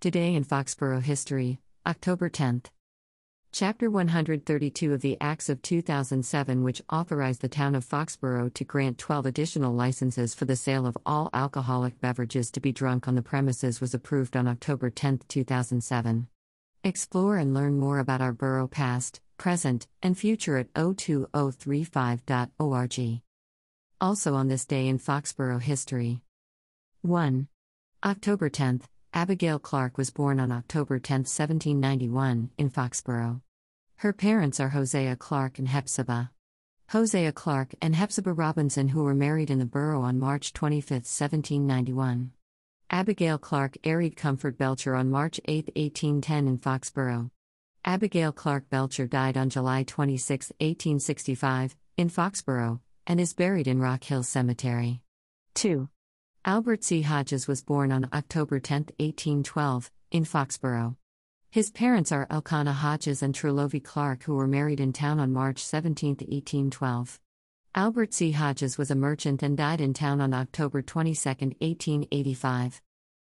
Today in Foxborough History, October 10th. Chapter 132 of the Acts of 2007, which authorized the town of Foxborough to grant 12 additional licenses for the sale of all alcoholic beverages to be drunk on the premises, was approved on October 10, 2007. Explore and learn more about our borough past, present, and future at o2035.org. Also on this day in Foxborough history 1. October 10th. Abigail Clark was born on October 10, 1791, in Foxborough. Her parents are Hosea Clark and Hepzibah. Hosea Clark and Hepzibah Robinson, who were married in the borough on March 25, 1791. Abigail Clark married Comfort Belcher on March 8, 1810, in Foxborough. Abigail Clark Belcher died on July 26, 1865, in Foxborough, and is buried in Rock Hill Cemetery. 2. Albert C. Hodges was born on October 10, 1812, in Foxborough. His parents are Elkanah Hodges and Trulovy Clark, who were married in town on March 17, 1812. Albert C. Hodges was a merchant and died in town on October 22, 1885.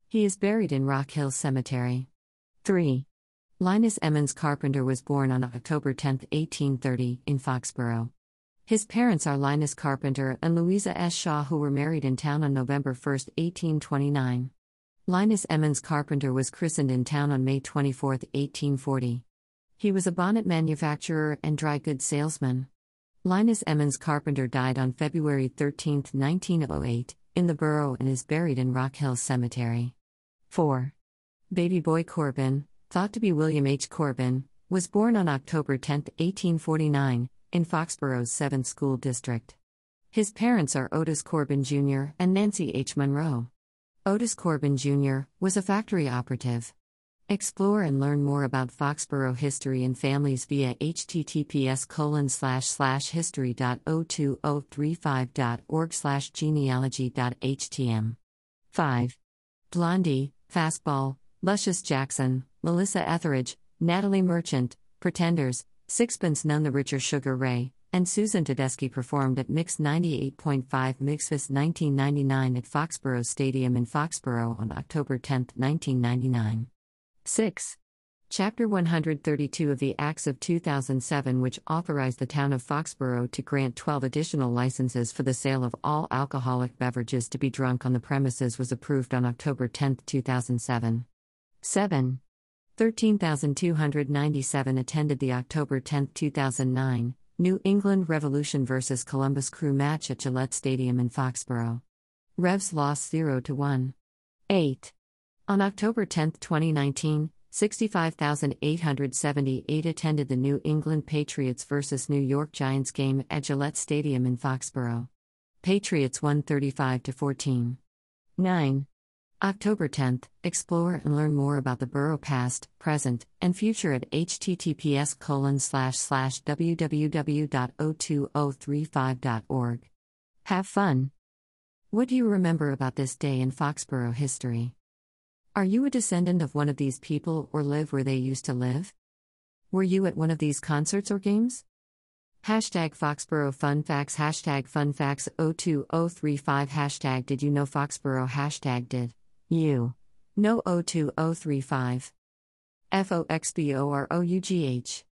He is buried in Rock Hill Cemetery. 3. Linus Emmons Carpenter was born on October 10, 1830, in Foxborough. His parents are Linus Carpenter and Louisa S. Shaw, who were married in town on November 1, 1829. Linus Emmons Carpenter was christened in town on May 24, 1840. He was a bonnet manufacturer and dry goods salesman. Linus Emmons Carpenter died on February 13, 1908, in the borough and is buried in Rock Hill Cemetery. 4. Baby boy Corbin, thought to be William H. Corbin, was born on October 10, 1849, in Foxborough's 7th School District. His parents are Otis Corbin Jr. and Nancy H. Monroe. Otis Corbin Jr. was a factory operative. Explore and learn more about Foxborough history and families via https colon slash slash history.o2035.org slash genealogy.htm. 5. Blondie, Fastball, Luscious Jackson, Melissa Etheridge, Natalie Merchant, Pretenders, Sixpence None the Richer Sugar Ray, and Susan Tedeschi performed at Mix 98.5 Mixfest 1999 at Foxborough Stadium in Foxborough on October 10, 1999. 6. Chapter 132 of the Acts of 2007, which authorized the town of Foxborough to grant 12 additional licenses for the sale of all alcoholic beverages to be drunk on the premises, was approved on October 10, 2007. 7. 13,297 attended the October 10, 2009, New England Revolution vs. Columbus Crew match at Gillette Stadium in Foxborough. Revs lost 0 to 1. 8. On October 10, 2019, 65,878 attended the New England Patriots vs. New York Giants game at Gillette Stadium in Foxborough. Patriots won 35 to 14. 9. October 10th, explore and learn more about the borough past, present, and future at https colon slash slash www.o2035.org. Have fun! What do you remember about this day in Foxborough history? Are you a descendant of one of these people or live where they used to live? Were you at one of these concerts or games? Hashtag Foxborough Fun Facts Hashtag Fun Facts 02035 Hashtag Did you know Foxborough Hashtag Did U. No 02035. FOXBOROUGH.